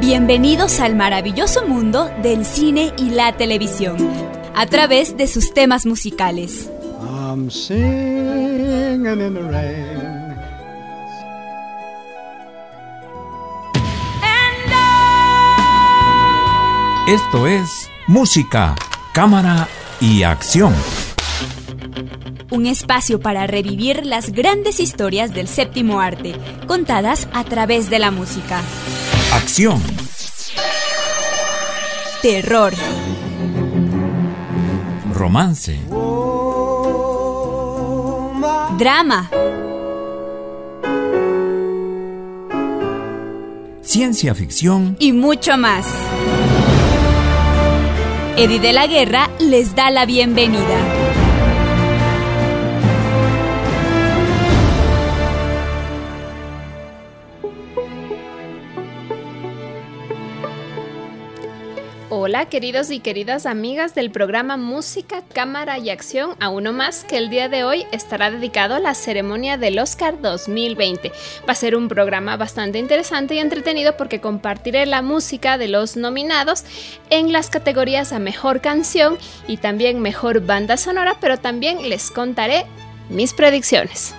Bienvenidos al maravilloso mundo del cine y la televisión, a través de sus temas musicales. Esto es música, cámara y acción. Un espacio para revivir las grandes historias del séptimo arte, contadas a través de la música. Acción. Terror. Romance. Drama. Ciencia ficción. Y mucho más. Eddie de la Guerra les da la bienvenida. Hola queridos y queridas amigas del programa Música, Cámara y Acción, a uno más que el día de hoy estará dedicado a la ceremonia del Oscar 2020. Va a ser un programa bastante interesante y entretenido porque compartiré la música de los nominados en las categorías a Mejor Canción y también Mejor Banda Sonora, pero también les contaré mis predicciones.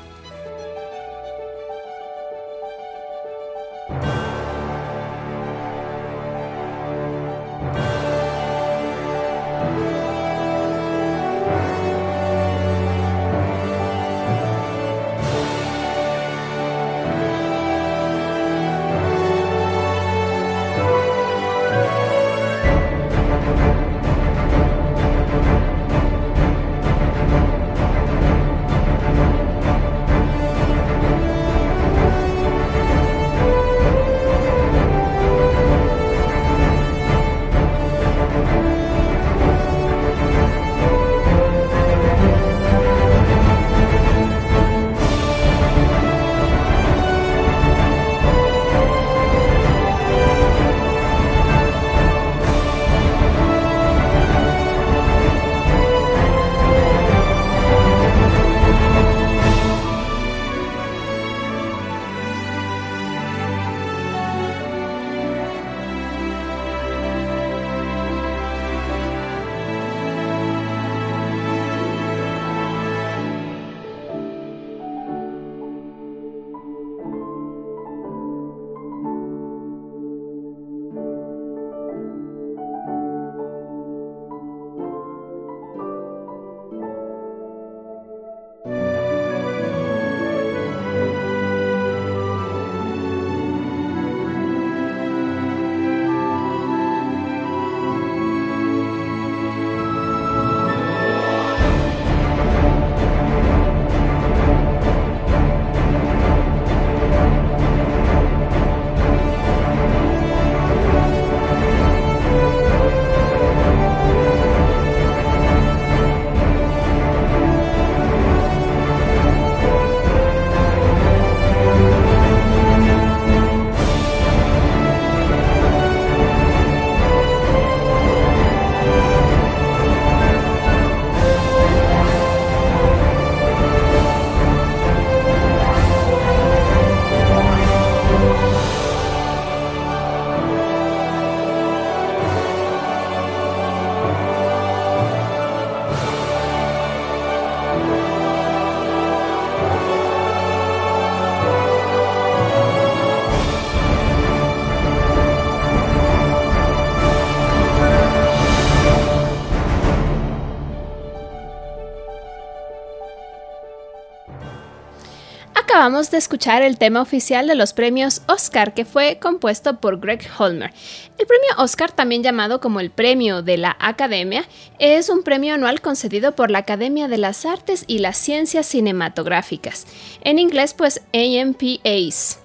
De escuchar el tema oficial de los premios Oscar, que fue compuesto por Greg Holmer. El premio Oscar, también llamado como el premio de la Academia, es un premio anual concedido por la Academia de las Artes y las Ciencias Cinematográficas. En inglés, pues AMPAs.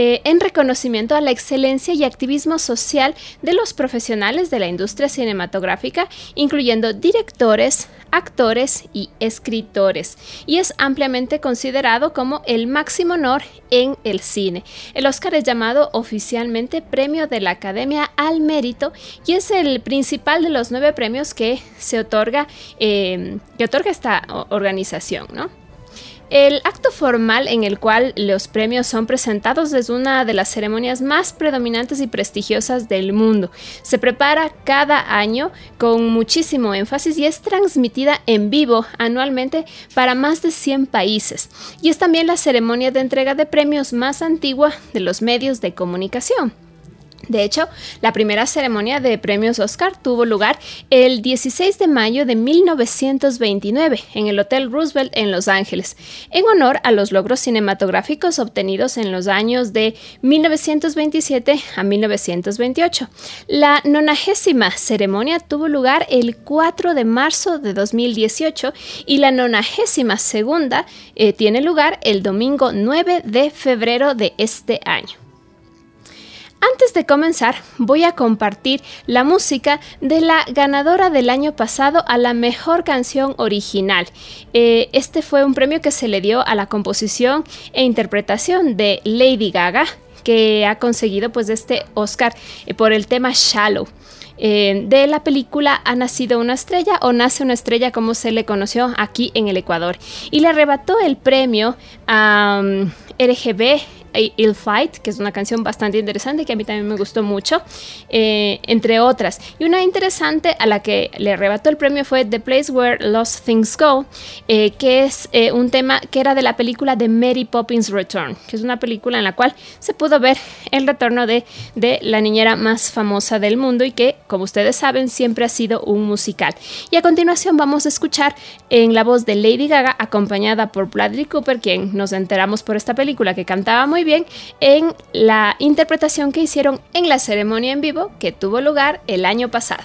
Eh, en reconocimiento a la excelencia y activismo social de los profesionales de la industria cinematográfica, incluyendo directores, actores y escritores, y es ampliamente considerado como el máximo honor en el cine. El Oscar es llamado oficialmente Premio de la Academia al Mérito y es el principal de los nueve premios que se otorga, eh, que otorga esta organización, ¿no? El acto formal en el cual los premios son presentados es una de las ceremonias más predominantes y prestigiosas del mundo. Se prepara cada año con muchísimo énfasis y es transmitida en vivo anualmente para más de 100 países. Y es también la ceremonia de entrega de premios más antigua de los medios de comunicación. De hecho, la primera ceremonia de premios Oscar tuvo lugar el 16 de mayo de 1929 en el Hotel Roosevelt en Los Ángeles, en honor a los logros cinematográficos obtenidos en los años de 1927 a 1928. La nonagésima ceremonia tuvo lugar el 4 de marzo de 2018 y la nonagésima segunda eh, tiene lugar el domingo 9 de febrero de este año. Antes de comenzar, voy a compartir la música de la ganadora del año pasado a la mejor canción original. Eh, este fue un premio que se le dio a la composición e interpretación de Lady Gaga, que ha conseguido pues este Oscar eh, por el tema Shallow. Eh, de la película Ha nacido una estrella o Nace una estrella como se le conoció aquí en el Ecuador y le arrebató el premio a um, RGB Ill Fight, que es una canción bastante interesante que a mí también me gustó mucho, eh, entre otras. Y una interesante a la que le arrebató el premio fue The Place Where Lost Things Go, eh, que es eh, un tema que era de la película de Mary Poppins Return, que es una película en la cual se pudo ver el retorno de, de la niñera más famosa del mundo y que, como ustedes saben, siempre ha sido un musical. Y a continuación vamos a escuchar en la voz de Lady Gaga, acompañada por Bradley Cooper, quien nos enteramos por esta película que cantaba muy bien en la interpretación que hicieron en la ceremonia en vivo que tuvo lugar el año pasado.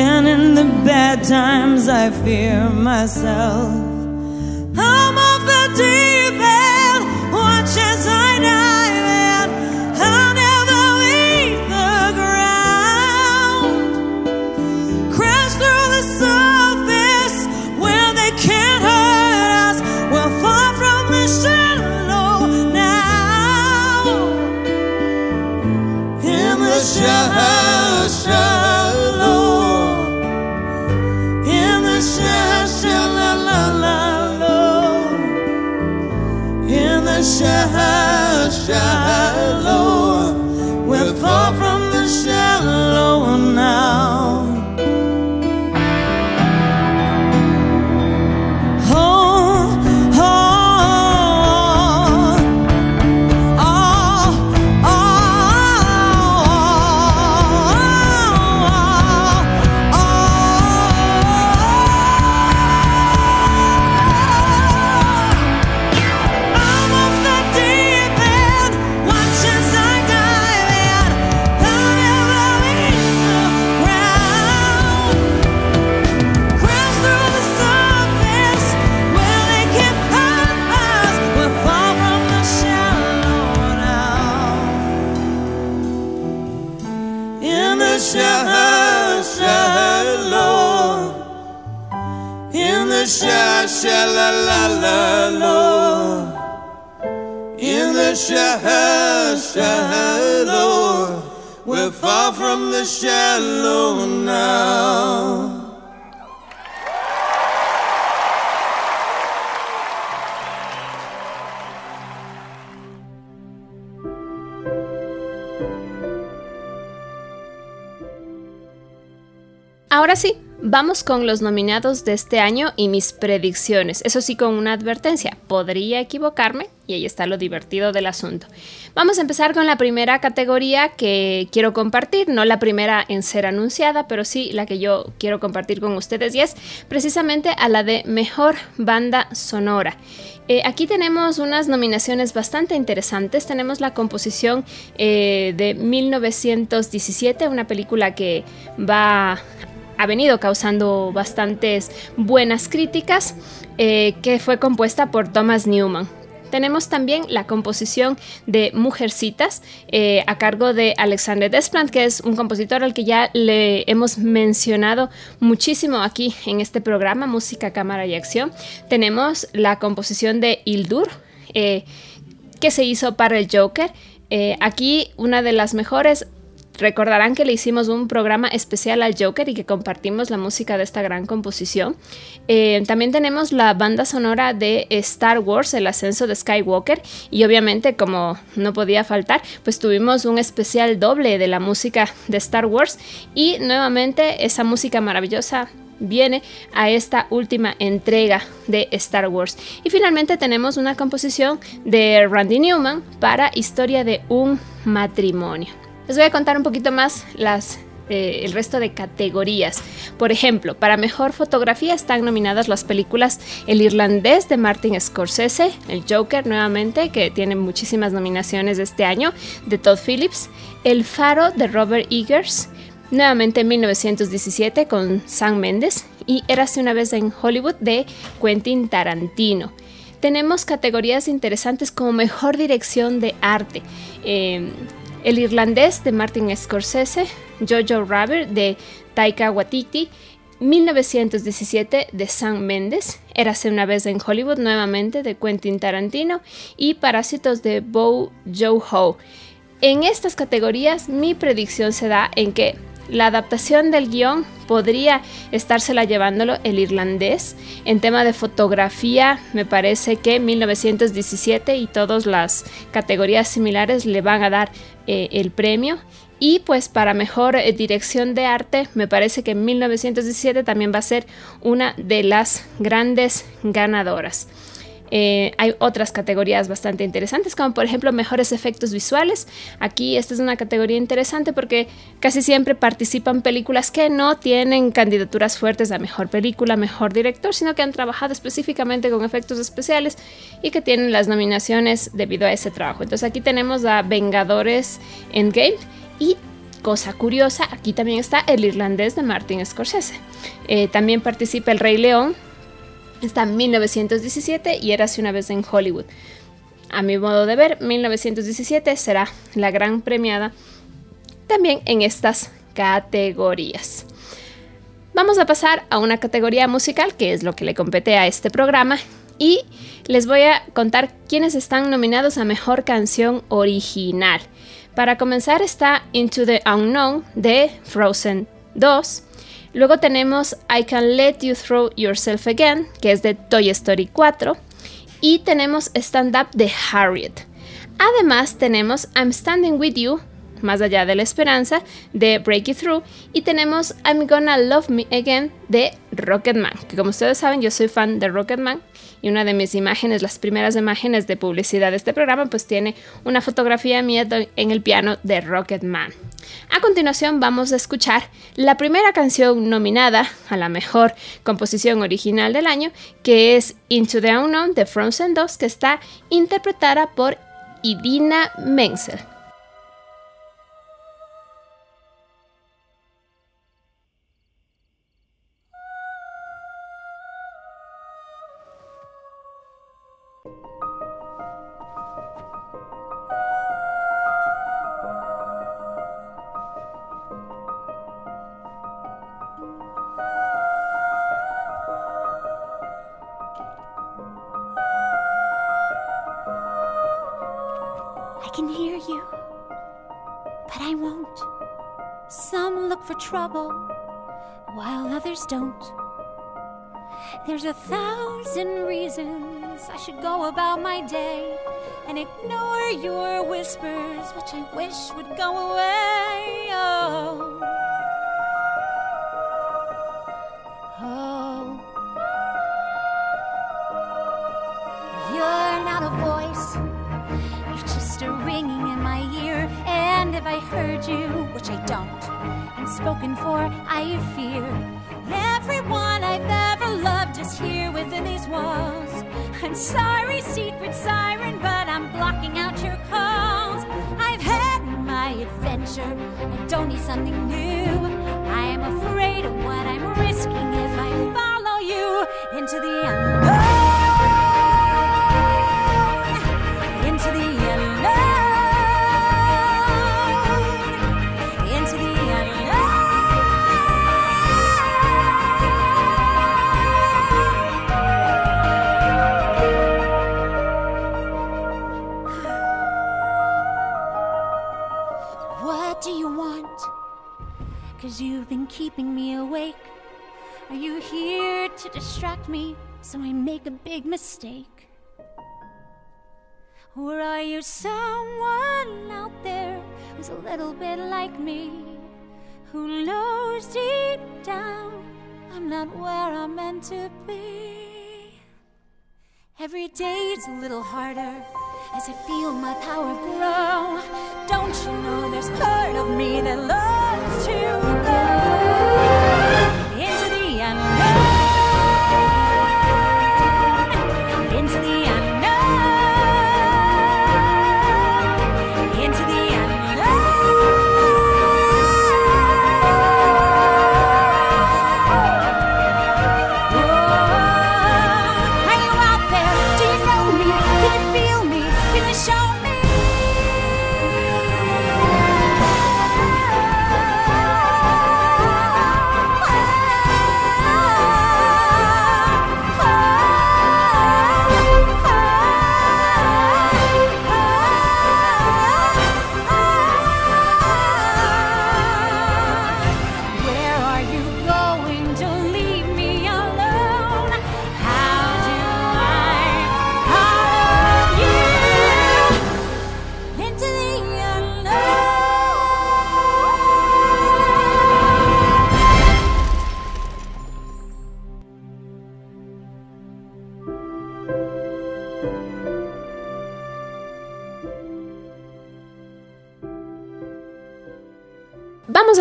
And in the bad times, I fear myself. I'm off the deep end, watch as I dive We're far from the shallow now. Ahora sí, vamos con los nominados de este año y mis predicciones. Eso sí, con una advertencia. Podría equivocarme y ahí está lo divertido del asunto. Vamos a empezar con la primera categoría que quiero compartir, no la primera en ser anunciada, pero sí la que yo quiero compartir con ustedes y es precisamente a la de Mejor Banda Sonora. Eh, aquí tenemos unas nominaciones bastante interesantes. Tenemos la composición eh, de 1917, una película que va ha venido causando bastantes buenas críticas, eh, que fue compuesta por Thomas Newman. Tenemos también la composición de Mujercitas eh, a cargo de Alexander Desplat, que es un compositor al que ya le hemos mencionado muchísimo aquí en este programa, Música, Cámara y Acción. Tenemos la composición de Hildur, eh, que se hizo para el Joker. aquí una de las mejores Recordarán que le hicimos un programa especial al Joker y que compartimos la música de esta gran composición. Eh, también tenemos la banda sonora de Star Wars, el ascenso de Skywalker, y obviamente como no podía faltar, pues tuvimos un especial doble de la música de Star Wars y nuevamente esa música maravillosa viene a esta última entrega de Star Wars. Y finalmente tenemos una composición de Randy Newman para Historia de un matrimonio. Les voy a contar un poquito más las eh, el resto de categorías. Por ejemplo, para mejor fotografía están nominadas las películas El Irlandés de Martin Scorsese, El Joker nuevamente, que tiene muchísimas nominaciones este año, de Todd Phillips, El Faro de Robert Eggers, nuevamente en 1917 con Sam Mendes y Érase una vez en Hollywood de Quentin Tarantino. Tenemos categorías interesantes como mejor dirección de arte. Eh, el irlandés de Martin Scorsese, Jojo Rabbit de Taika Waititi, 1917 de Sam Mendes, Érase una vez en Hollywood nuevamente de Quentin Tarantino y Parásitos de Bo Joe Ho. En estas categorías mi predicción se da en que la adaptación del guion podría estársela llevándolo el irlandés. En tema de fotografía, me parece que 1917 y todas las categorías similares le van a dar eh, el premio. Y pues para mejor eh, dirección de arte, me parece que 1917 también va a ser una de las grandes ganadoras. Eh, hay otras categorías bastante interesantes, como por ejemplo mejores efectos visuales. Aquí esta es una categoría interesante porque casi siempre participan películas que no tienen candidaturas fuertes a mejor película, mejor director, sino que han trabajado específicamente con efectos especiales y que tienen las nominaciones debido a ese trabajo. Entonces aquí tenemos a Vengadores Endgame y Cosa curiosa, aquí también está el irlandés de Martin Scorsese. Eh, también participa El Rey León, Está en 1917 y era hace una vez en Hollywood. A mi modo de ver, 1917 será la gran premiada también en estas categorías. Vamos a pasar a una categoría musical, que es lo que le compete a este programa, y les voy a contar quiénes están nominados a Mejor Canción Original. Para comenzar está Into the Unknown de Frozen 2, Luego tenemos I Can Let You Throw Yourself Again, que es de Toy Story 4. Y tenemos Stand Up de Harriet. Además tenemos I'm Standing With You, más allá de la esperanza, de Break It Through. Y tenemos I'm Gonna Love Me Again de Rocketman, que como ustedes saben yo soy fan de Rocketman y una de mis imágenes, las primeras imágenes de publicidad de este programa, pues tiene una fotografía mía en el piano de Rocketman. A continuación vamos a escuchar la primera canción nominada a la mejor composición original del año, que es Into the Unknown de Frozen 2, que está interpretada por Idina Menzel. Trouble while others don't. There's a thousand reasons I should go about my day and ignore your whispers, which I wish would go away. Oh. Which I don't, and spoken for, I fear. Everyone I've ever loved is here within these walls. I'm sorry, secret siren, but I'm blocking out your calls. I've had my adventure, I don't need something new. I am afraid of what I'm risking if I follow you into the unknown. Me so I make a big mistake? Or are you someone out there who's a little bit like me? Who knows deep down I'm not where I'm meant to be? Every day's a little harder as I feel my power grow. Don't you know there's part of me that loves to go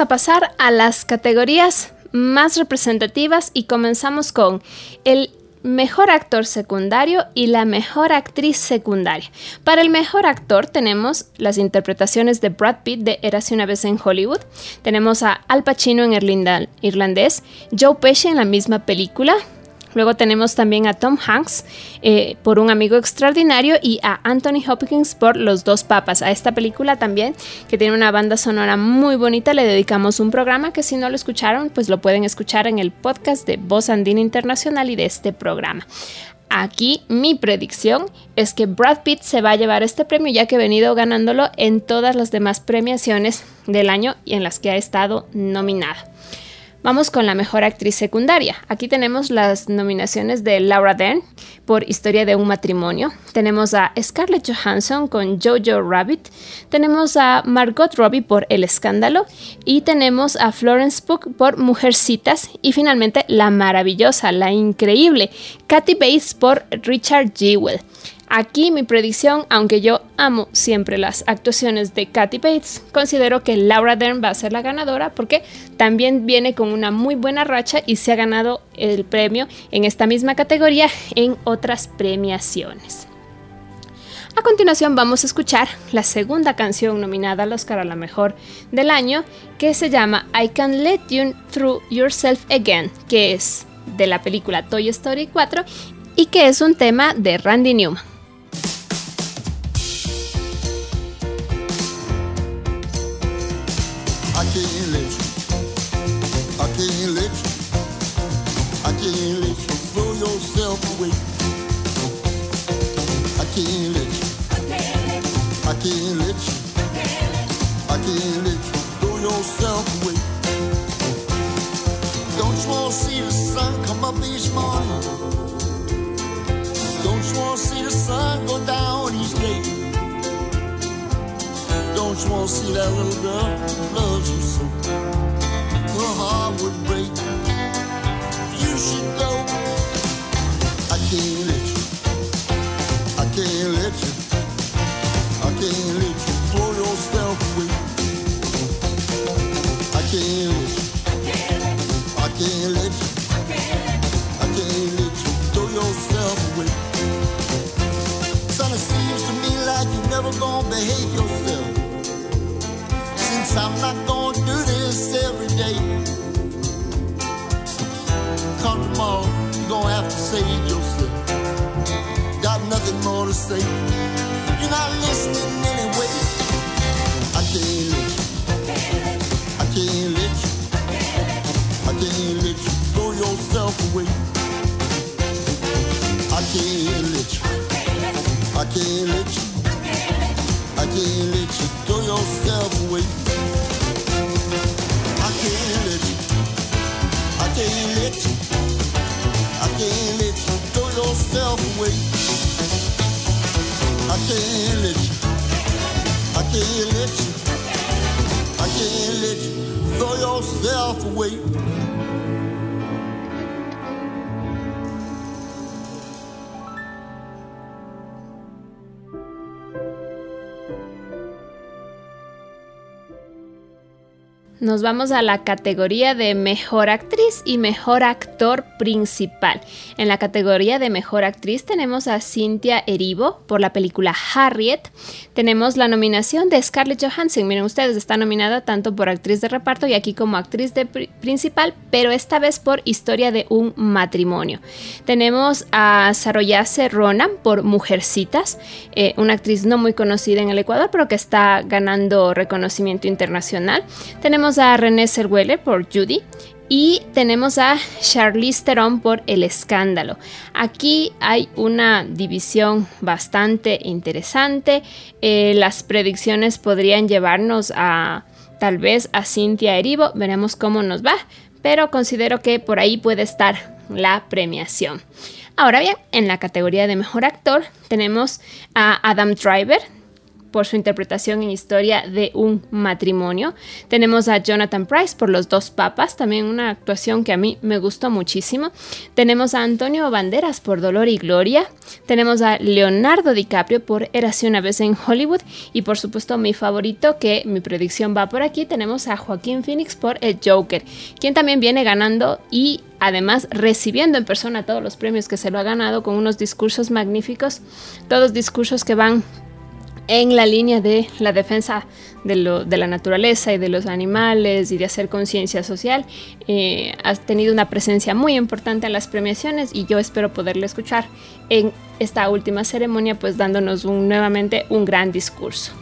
pasar a las categorías más representativas y comenzamos con el mejor actor secundario y la mejor actriz secundaria. Para el mejor actor tenemos las interpretaciones de Brad Pitt de Érase una vez en Hollywood, tenemos a Al Pacino en irlandés, Joe Pesci en la misma película, Luego tenemos también a Tom Hanks eh, por Un amigo extraordinario y a Anthony Hopkins por Los dos papas. A esta película también, que tiene una banda sonora muy bonita, le dedicamos un programa que si no lo escucharon, pues lo pueden escuchar en el podcast de Voz Andina Internacional y de este programa. Aquí mi predicción es que Brad Pitt se va a llevar este premio ya que he venido ganándolo en todas las demás premiaciones del año y en las que ha estado nominada. Vamos con la mejor actriz secundaria. Aquí tenemos las nominaciones de Laura Dern por Historia de un matrimonio. Tenemos a Scarlett Johansson con Jojo Rabbit. Tenemos a Margot Robbie por El escándalo. Y tenemos a Florence Pugh por Mujercitas. Y finalmente la maravillosa, la increíble Kathy Bates por Richard Jewell. Aquí mi predicción, aunque yo amo siempre las actuaciones de Kathy Bates, considero que Laura Dern va a ser la ganadora porque también viene con una muy buena racha y se ha ganado el premio en esta misma categoría en otras premiaciones. A continuación vamos a escuchar la segunda canción nominada al Oscar a la mejor del año que se llama I Can Let You Through Yourself Again, que es de la película Toy Story 4 y que es un tema de Randy Newman. walk away. I can't let you. I can't let you. I can't let you throw yourself away. Don't you wanna see the sun come up each morning? Don't you wanna see the sun go down each day? Don't you wanna see that little girl loves you so? Her heart would break. You should go can't let you. I can't say. You're not listening anyway. I can't let you. I can't let you. I can't let you throw yourself away. I can't let you. I can't let you. I can't let you throw yourself away. I can't let you. I can't let you. I can't let can't let you. I can't let you. I can't let you throw yourself away. Nos vamos a la categoría de mejor actriz y mejor actor principal. En la categoría de mejor actriz tenemos a Cynthia Erivo por la película Harriet. Tenemos la nominación de Scarlett Johansson. Miren ustedes, está nominada tanto por actriz de reparto y aquí como actriz de pri- principal, pero esta vez por Historia de un matrimonio. Tenemos a Saroyase Ronan por Mujercitas, eh, una actriz no muy conocida en el Ecuador, pero que está ganando reconocimiento internacional. Tenemos a René Zellweger por Judy y tenemos a Charlize Theron por El Escándalo. Aquí hay una división bastante interesante. Eh, las predicciones podrían llevarnos a tal vez a Cynthia Erivo. Veremos cómo nos va, pero considero que por ahí puede estar la premiación. Ahora bien, en la categoría de mejor actor tenemos a Adam Driver por su interpretación en Historia de un matrimonio. Tenemos a Jonathan Price por Los dos papas, también una actuación que a mí me gustó muchísimo. Tenemos a Antonio Banderas por Dolor y Gloria. Tenemos a Leonardo DiCaprio por Érase una vez en Hollywood. Y por supuesto mi favorito, que mi predicción va por aquí, tenemos a Joaquín Phoenix por El Joker, quien también viene ganando y además recibiendo en persona todos los premios que se lo ha ganado con unos discursos magníficos, todos discursos que van en la línea de la defensa de, lo, de, la naturaleza y de los animales y de hacer conciencia social. Eh, has tenido una presencia muy importante en las premiaciones y yo espero poderle escuchar en esta última ceremonia, pues dándonos un, nuevamente un gran discurso.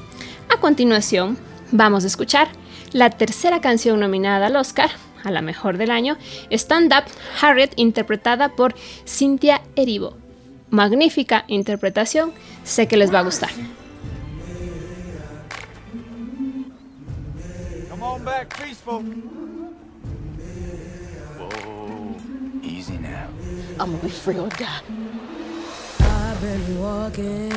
A continuación, vamos a escuchar la tercera canción nominada al Oscar, a la mejor del año, Stand Up Harriet, interpretada por Cynthia Erivo. Magnífica interpretación, sé que les va a gustar. On back, peaceful. Whoa, easy now. I'm gonna be free or die. I've been walking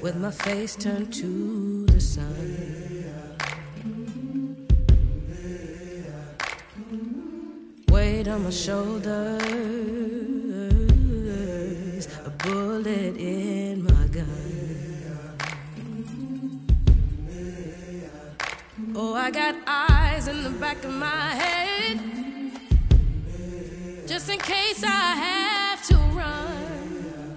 with my face turned to the sun. Weight on my shoulders, a bullet in got eyes in the back of my head. Just in case I have to run.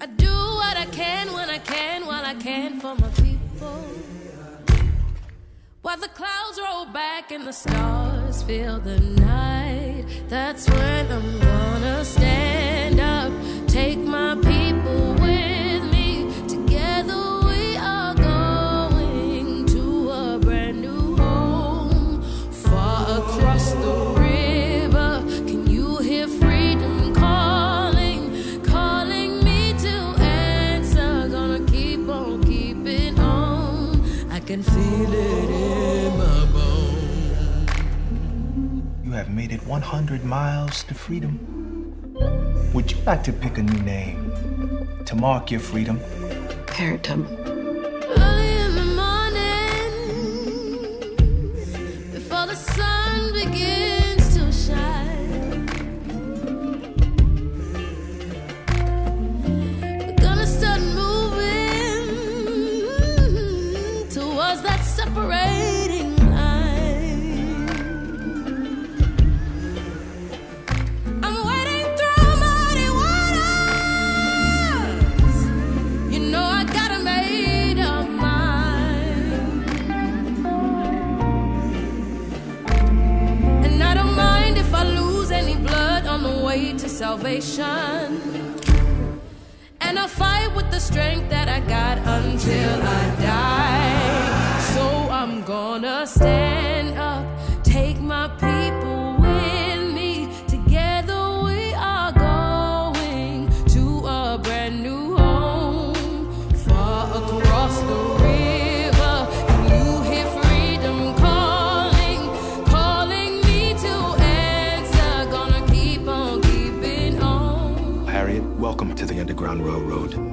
I do what I can when I can while I can for my people. While the clouds roll back and the stars fill the night, that's when I'm gonna stand up, take my it in my bones. You have made it 100 miles to freedom. Would you like to pick a new name? to mark your freedom. Phantom. Salvation. And I'll fight with the strength that I got until I die. So I'm gonna stand to the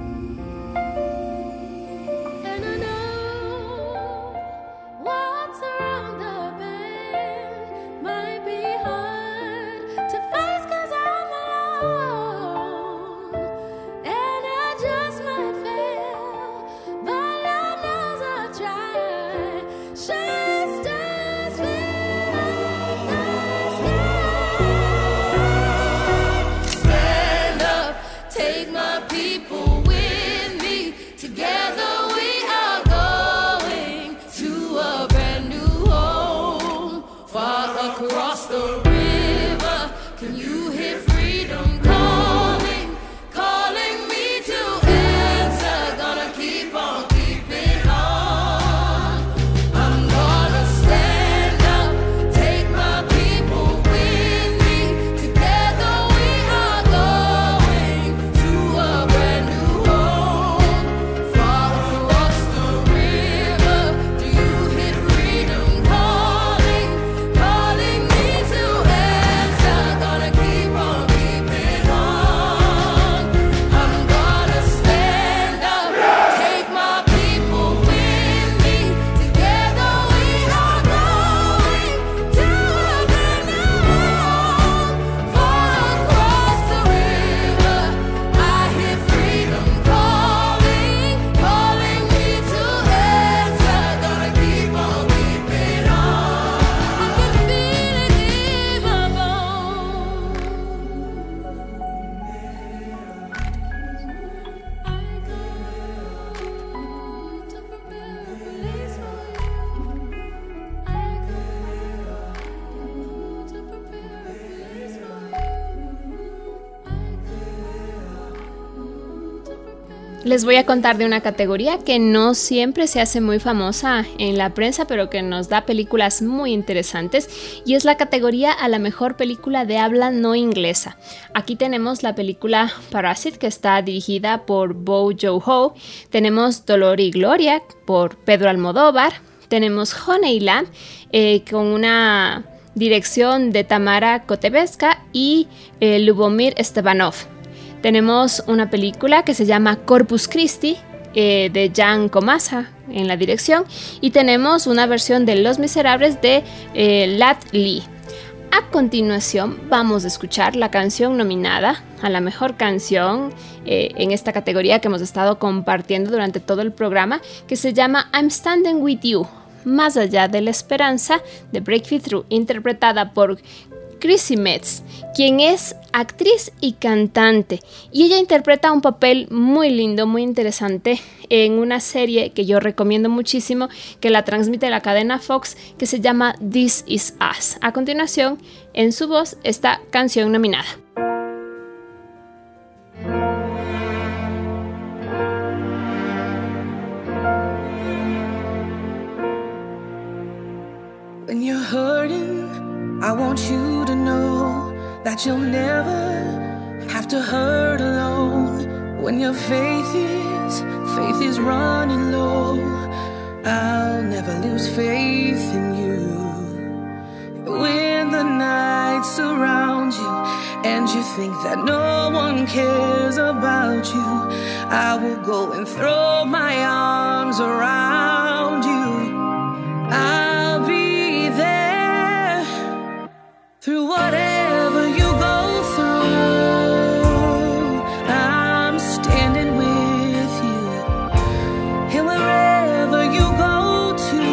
Les voy a contar de una categoría que no siempre se hace muy famosa en la prensa, pero que nos da películas muy interesantes, y es la categoría a la mejor película de habla no inglesa. Aquí tenemos la película Parasite, que está dirigida por Bo Joe Ho, tenemos Dolor y Gloria por Pedro Almodóvar, tenemos Honeyland eh, con una dirección de Tamara Kotevska y eh, Lubomir Stepanov. Tenemos una película que se llama Corpus Christi eh, de Jan Komasa en la dirección y tenemos una versión de Los Miserables de eh, Lat Lee. A continuación vamos a escuchar la canción nominada a la mejor canción eh, en esta categoría que hemos estado compartiendo durante todo el programa que se llama I'm Standing With You, más allá de la esperanza de Breakthrough Through, interpretada por Chrissy Metz, quien es actriz y cantante, y ella interpreta un papel muy lindo, muy interesante en una serie que yo recomiendo muchísimo, que la transmite la cadena Fox, que se llama This Is Us. A continuación, en su voz, esta canción nominada. Know that you'll never have to hurt alone. When your faith is, faith is running low, I'll never lose faith in you. When the night surrounds you and you think that no one cares about you, I will go and throw my arms around you. I'll through whatever you go through. I'm standing with you. And wherever you go to,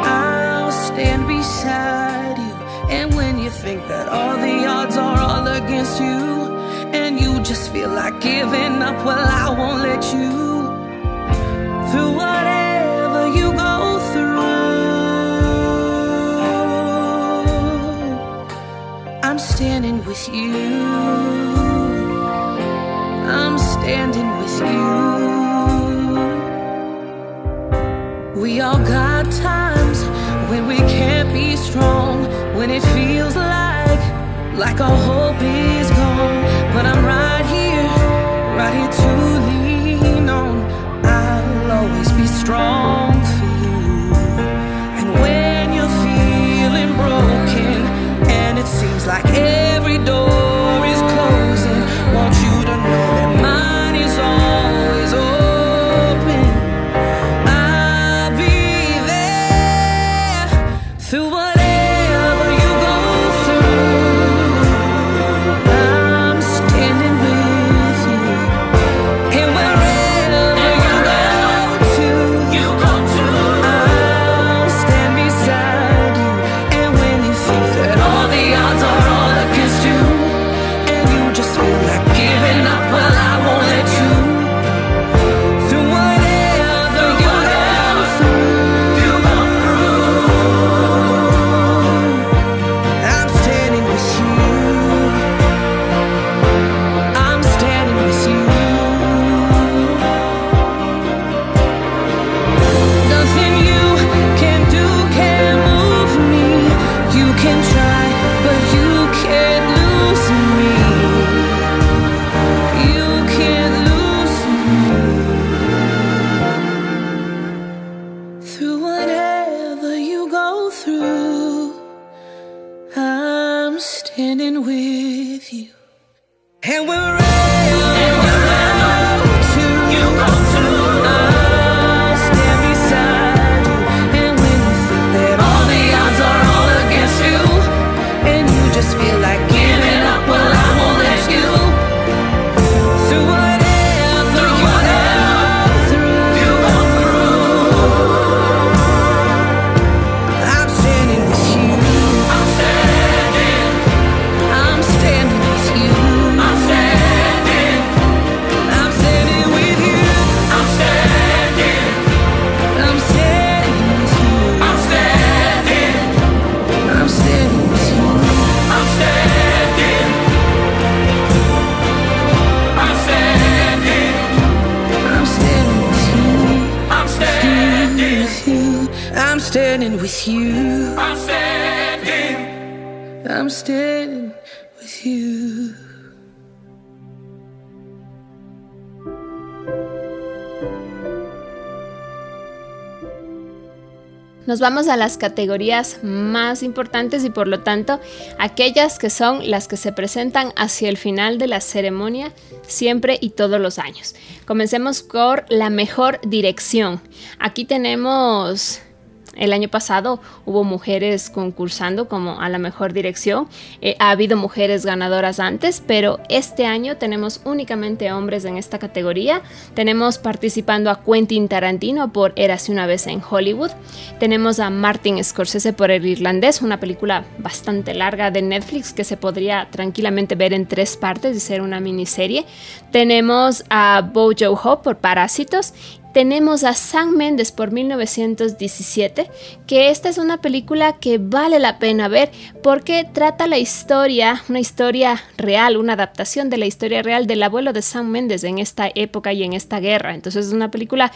I'll stand beside you. And when you think that all the odds are all against you, and you just feel like giving up, well, I won't let you. Through whatever standing with you. I'm standing with you. We all got times when we can't be strong, when it feels like like our hope is gone. But I'm right here, right here to lean Nos vamos a las categorías más importantes y por lo tanto aquellas que son las que se presentan hacia el final de la ceremonia siempre y todos los años. Comencemos por la mejor dirección. Aquí tenemos el año pasado hubo mujeres concursando como a la mejor dirección. Eh, ha habido mujeres ganadoras antes, pero este año tenemos únicamente hombres en esta categoría. Tenemos participando a Quentin Tarantino por Érase una vez en Hollywood. Tenemos a Martin Scorsese por El Irlandés, una película bastante larga de Netflix que se podría tranquilamente ver en tres partes y ser una miniserie. Tenemos a Bojo Ho por Parásitos tenemos a Sam Mendes por 1917, que esta es una película que vale la pena ver porque trata la historia, una historia real, una adaptación de la historia real del abuelo de Sam Mendes en esta época y en esta guerra. Entonces es una película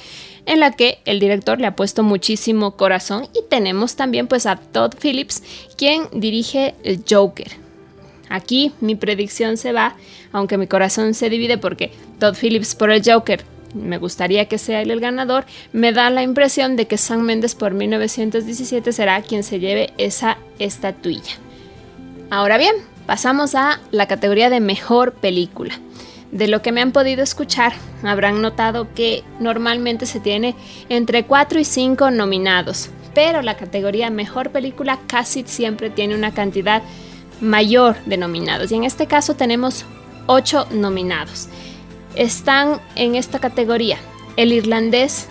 en la que el director le ha puesto muchísimo corazón y tenemos también pues a Todd Phillips, quien dirige el Joker. Aquí mi predicción se va, aunque mi corazón se divide porque Todd Phillips por el Joker me gustaría que sea él el ganador, me da la impresión de que Sam Mendes por 1917 será quien se lleve esa estatuilla. Ahora bien, Pasamos a la categoría de mejor película. De lo que me han podido escuchar, habrán notado que normalmente se tiene entre 4 y 5 nominados, pero la categoría mejor película casi siempre tiene una cantidad mayor de nominados. Y en este caso tenemos 8 nominados. Están en esta categoría El Irlandés,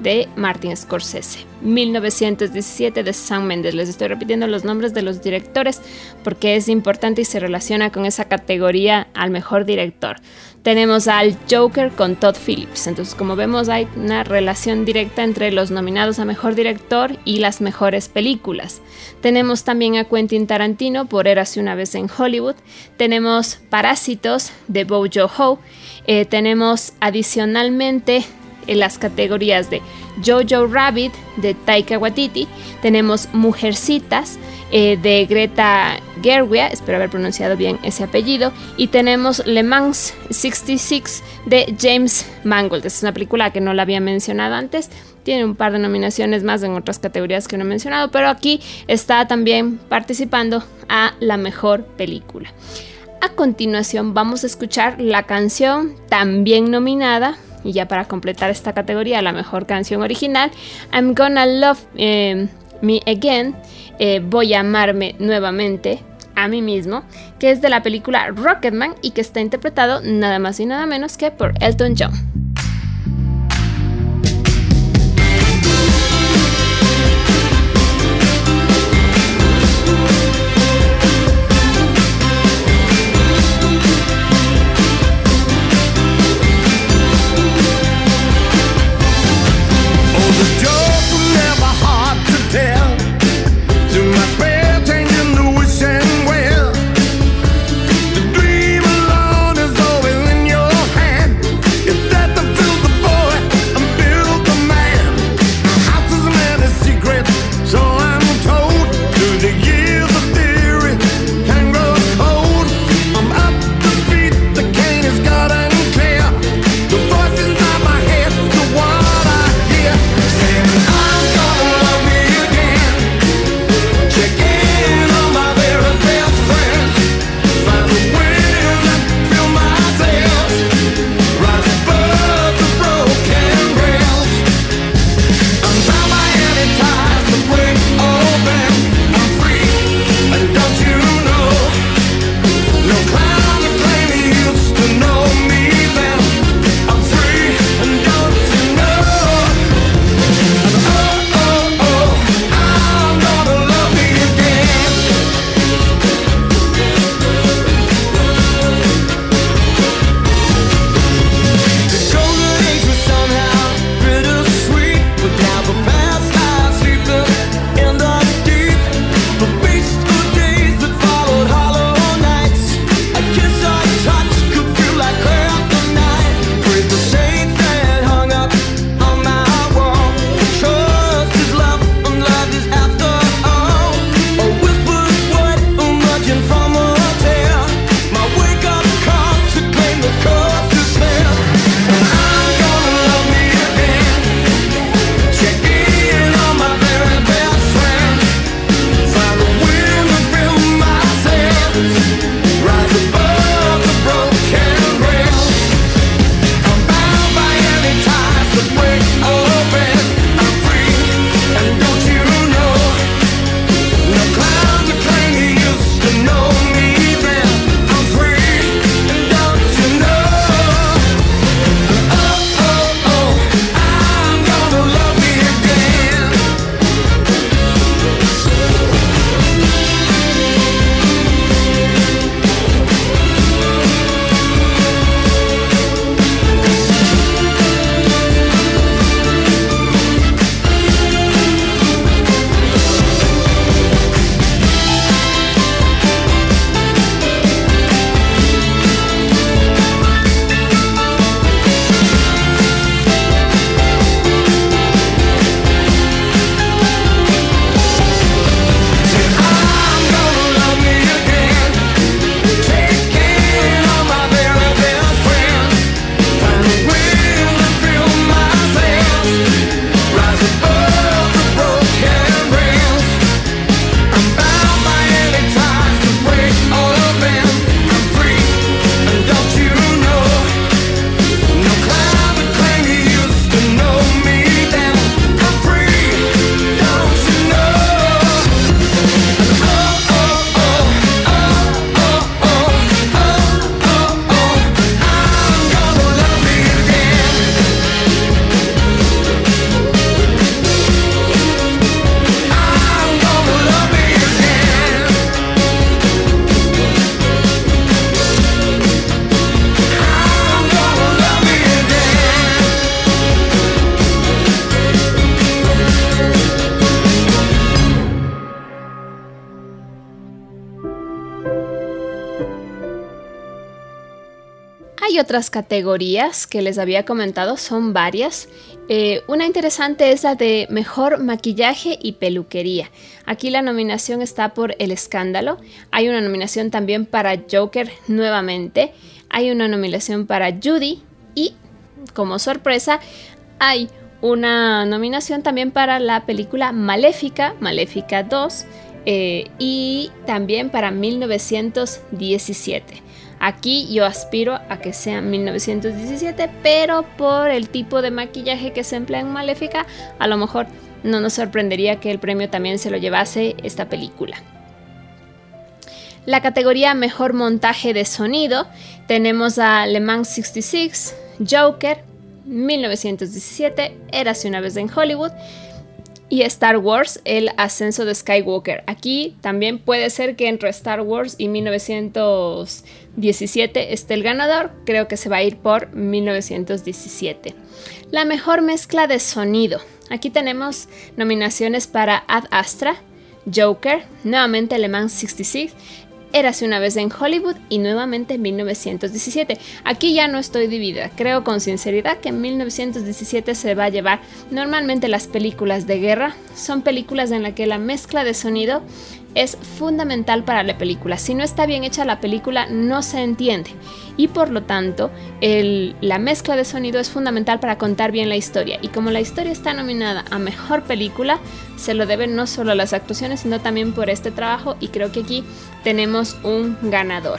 de Martin Scorsese. 1917 de Sam Mendes. Les estoy repitiendo los nombres de los directores porque es importante y se relaciona con esa categoría al mejor director. Tenemos al Joker con Todd Phillips. Entonces, como vemos, hay una relación directa entre los nominados a mejor director y las mejores películas. Tenemos también a Quentin Tarantino por Érase una vez en Hollywood. Tenemos Parásitos de Bojo Ho. Eh, tenemos adicionalmente en las categorías de Jojo Rabbit de Taika Waititi, tenemos Mujercitas eh, de Greta Gerwig, espero haber pronunciado bien ese apellido, y tenemos Le Mans 66 de James Mangold. es una película que no la había mencionado antes, tiene un par de nominaciones más en otras categorías que no he mencionado, pero aquí está también participando a la mejor película. A continuación vamos a escuchar la canción también nominada y ya para completar esta categoría, la mejor canción original, I'm Gonna Love eh, Me Again, eh, Voy a amarme nuevamente a mí mismo, que es de la película Rocketman y que está interpretado nada más y nada menos que por Elton John. Otras categorías que les había comentado, son varias. Eh, una interesante es la de mejor maquillaje y peluquería. Aquí la nominación está por El Escándalo. Hay una nominación también para Joker nuevamente. Hay una nominación para Judy. Y como sorpresa, hay una nominación también para la película Maléfica, Maléfica 2. Eh, y también para 1917. Aquí yo aspiro a que sea 1917, pero por el tipo de maquillaje que se emplea en Maléfica, a lo mejor no nos sorprendería que el premio también se lo llevase esta película. La categoría Mejor Montaje de Sonido tenemos a Le Mans 66, Joker, 1917, Érase una vez en Hollywood, y Star Wars, el ascenso de Skywalker. Aquí también puede ser que entre Star Wars y 1917 esté el ganador. Creo que se va a ir por 1917. La mejor mezcla de sonido. Aquí tenemos nominaciones para Ad Astra, Joker, nuevamente Le Mans 66, Érase una vez en Hollywood y nuevamente en 1917. Aquí ya no estoy dividida. Creo con sinceridad que en 1917 se va a llevar. Normalmente las películas de guerra son películas en las que la mezcla de sonido es fundamental para la película. Si no está bien hecha la película no se entiende y por lo tanto la mezcla de sonido es fundamental para contar bien la historia. Y como la historia está nominada a mejor película, se lo deben no solo a las actuaciones sino también por este trabajo y creo que aquí tenemos un ganador.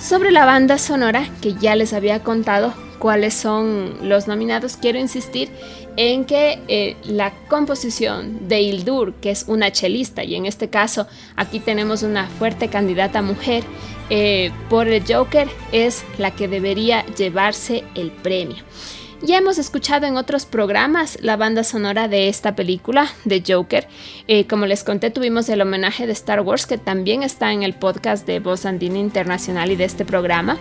Sobre la banda sonora que ya les había contado, cuáles son los nominados, quiero insistir en que eh, la composición de Hildur, que es una chelista, y en este caso aquí tenemos una fuerte candidata mujer eh, por el Joker, es la que debería llevarse el premio. Ya hemos escuchado en otros programas la banda sonora de esta película, de Joker. Eh, como les conté, tuvimos el homenaje de Star Wars, que también está en el podcast de Voz Andina Internacional y de este programa.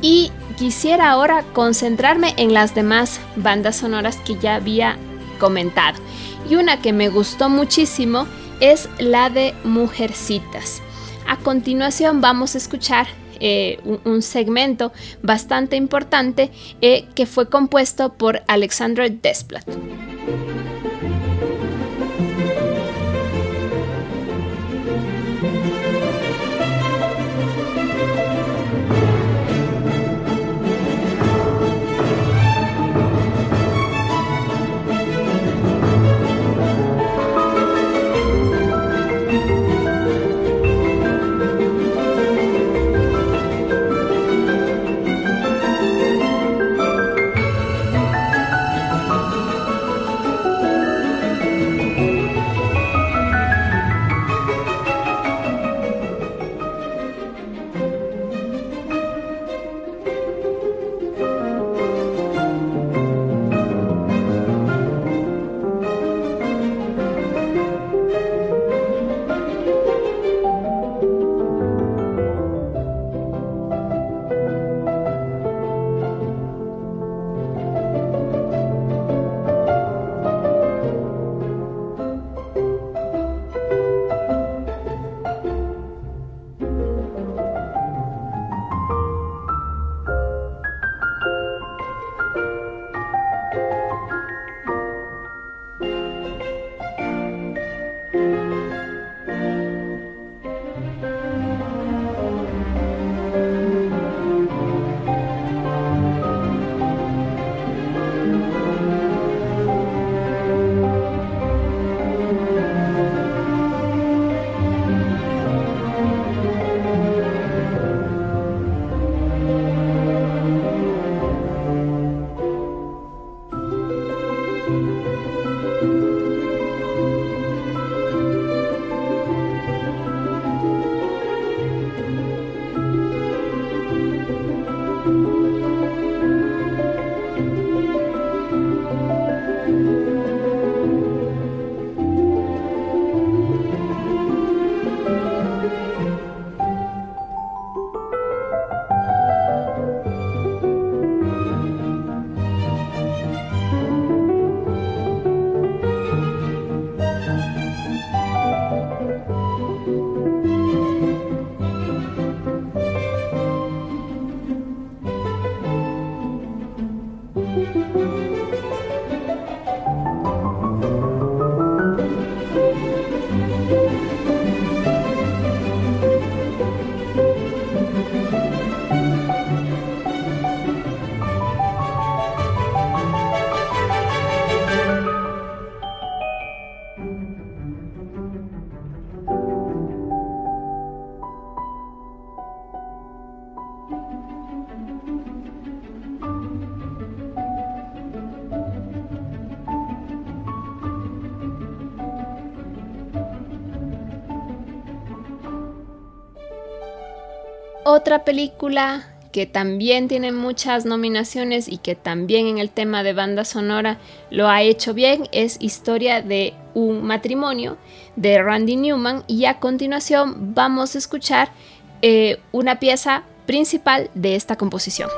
Y quisiera ahora concentrarme en las demás bandas sonoras que ya había comentado. Y una que me gustó muchísimo es la de Mujercitas. A continuación vamos a escuchar eh, un, segmento bastante importante eh, que fue compuesto por Alexandra Desplat. Otra película que también tiene muchas nominaciones y que también en el tema de banda sonora lo ha hecho bien es Historia de un matrimonio de Randy Newman y a continuación vamos a escuchar eh, una pieza principal de esta composición.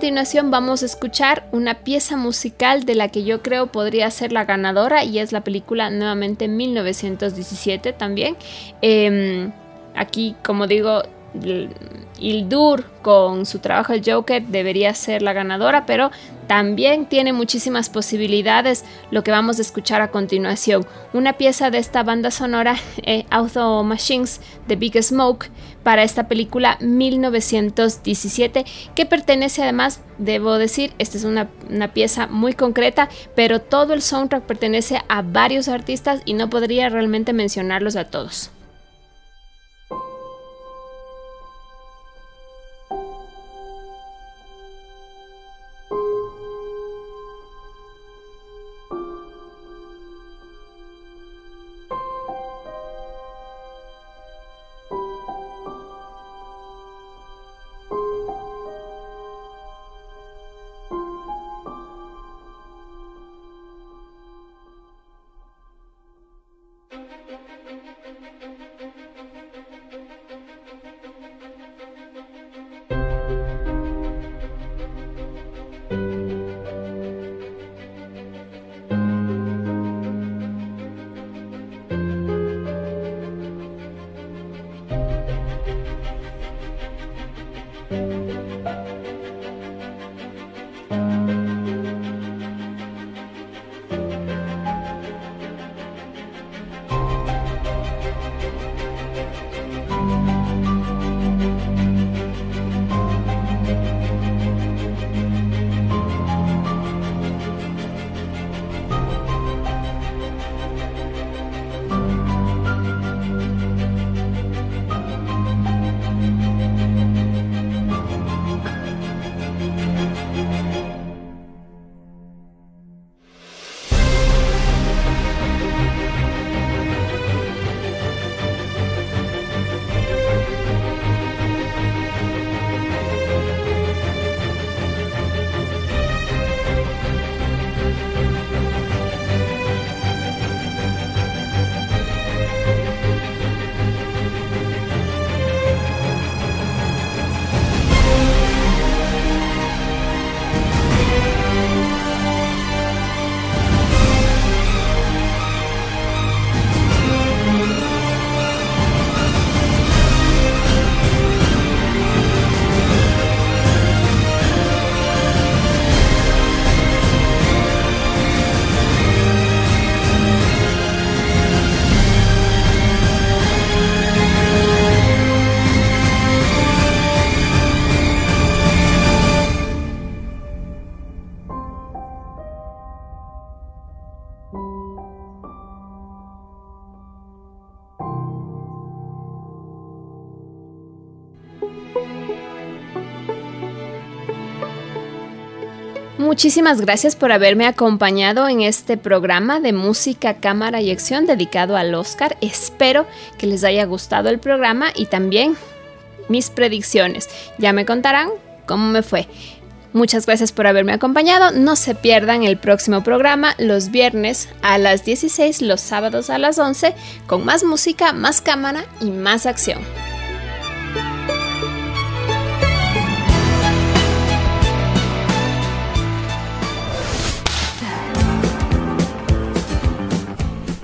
Continuación vamos a escuchar una pieza musical de la que yo creo podría ser la ganadora y es la película nuevamente 1917 también. Em, aquí, como digo, Ildur con su trabajo el Joker debería ser la ganadora, pero también tiene muchísimas posibilidades lo que vamos a escuchar a continuación. Una pieza de esta banda sonora, eh, Auto Machines de Big Smoke, para esta película 1917, que pertenece además, debo decir, esta es una, una pieza muy concreta, pero todo el soundtrack pertenece a varios artistas y no podría realmente mencionarlos a todos. Muchísimas gracias por haberme acompañado en este programa de música, cámara y acción dedicado al Oscar. Espero que les haya gustado el programa y también mis predicciones. Ya me contarán cómo me fue. Muchas gracias por haberme acompañado. No se pierdan el próximo programa los viernes a las 16, los sábados a las 11, con más música, más cámara y más acción.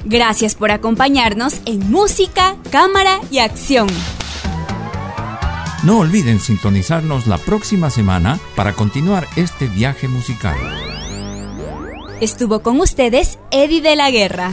Gracias por acompañarnos en Música, Cámara y Acción. No olviden sintonizarnos la próxima semana para continuar este viaje musical. Estuvo con ustedes Eddie de la Guerra.